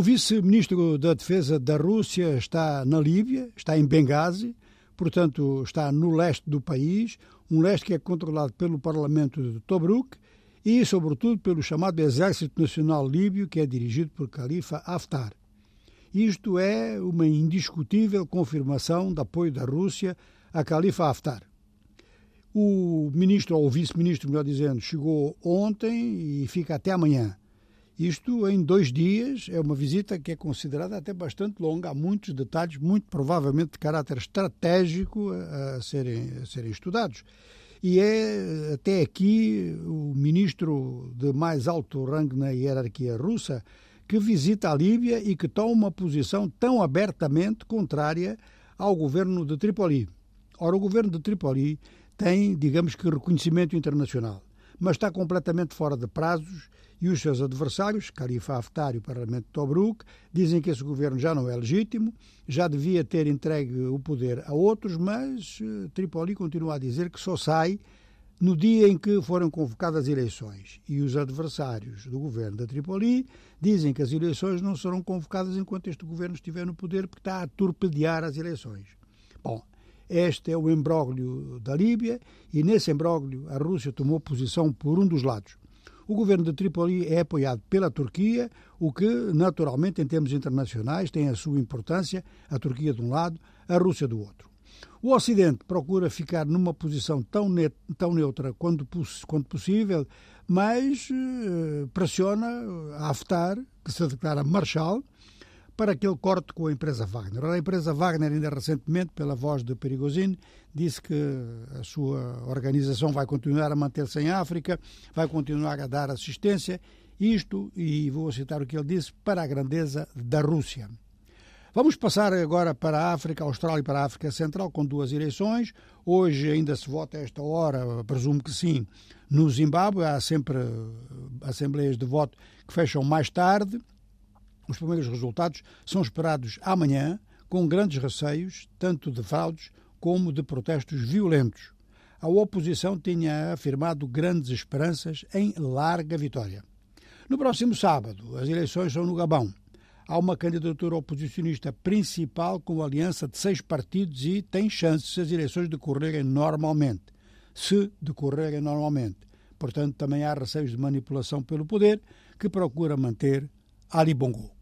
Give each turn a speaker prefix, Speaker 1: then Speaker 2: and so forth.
Speaker 1: O vice-ministro da Defesa da Rússia está na Líbia, está em Benghazi, portanto, está no leste do país, um leste que é controlado pelo Parlamento de Tobruk e, sobretudo, pelo chamado Exército Nacional Líbio, que é dirigido por Khalifa Haftar. Isto é uma indiscutível confirmação de apoio da Rússia a Khalifa Haftar. O ministro, ou vice-ministro, melhor dizendo, chegou ontem e fica até amanhã. Isto em dois dias, é uma visita que é considerada até bastante longa, há muitos detalhes, muito provavelmente de caráter estratégico a, serem, a serem estudados. E é até aqui o ministro de mais alto rango na hierarquia russa que visita a Líbia e que toma uma posição tão abertamente contrária ao governo de Tripoli. Ora, o governo de Tripoli tem, digamos que, reconhecimento internacional, mas está completamente fora de prazos e os seus adversários, Khalifa Haftar e o Parlamento de Tobruk, dizem que esse governo já não é legítimo, já devia ter entregue o poder a outros, mas uh, Tripoli continua a dizer que só sai no dia em que foram convocadas eleições. E os adversários do governo da Tripoli dizem que as eleições não serão convocadas enquanto este governo estiver no poder, porque está a torpedear as eleições. Bom, este é o embróglio da Líbia e nesse embróglio a Rússia tomou posição por um dos lados. O governo de Trípoli é apoiado pela Turquia, o que, naturalmente, em termos internacionais, tem a sua importância, a Turquia de um lado, a Rússia do outro. O Ocidente procura ficar numa posição tão, tão neutra quanto, quanto possível, mas uh, pressiona a Haftar, que se declara marshal, para aquele corte com a empresa Wagner. A empresa Wagner, ainda recentemente, pela voz de Perigosine, disse que a sua organização vai continuar a manter-se em África, vai continuar a dar assistência, isto, e vou citar o que ele disse, para a grandeza da Rússia. Vamos passar agora para a África, a Austrália e para a África Central, com duas eleições. Hoje ainda se vota a esta hora, presumo que sim, no Zimbábue. Há sempre assembleias de voto que fecham mais tarde. Os primeiros resultados são esperados amanhã, com grandes receios, tanto de fraudes como de protestos violentos. A oposição tinha afirmado grandes esperanças em larga vitória. No próximo sábado, as eleições são no Gabão. Há uma candidatura oposicionista principal com aliança de seis partidos e tem chances se as eleições decorrerem normalmente. Se decorrerem normalmente. Portanto, também há receios de manipulação pelo poder que procura manter Ali Bongo.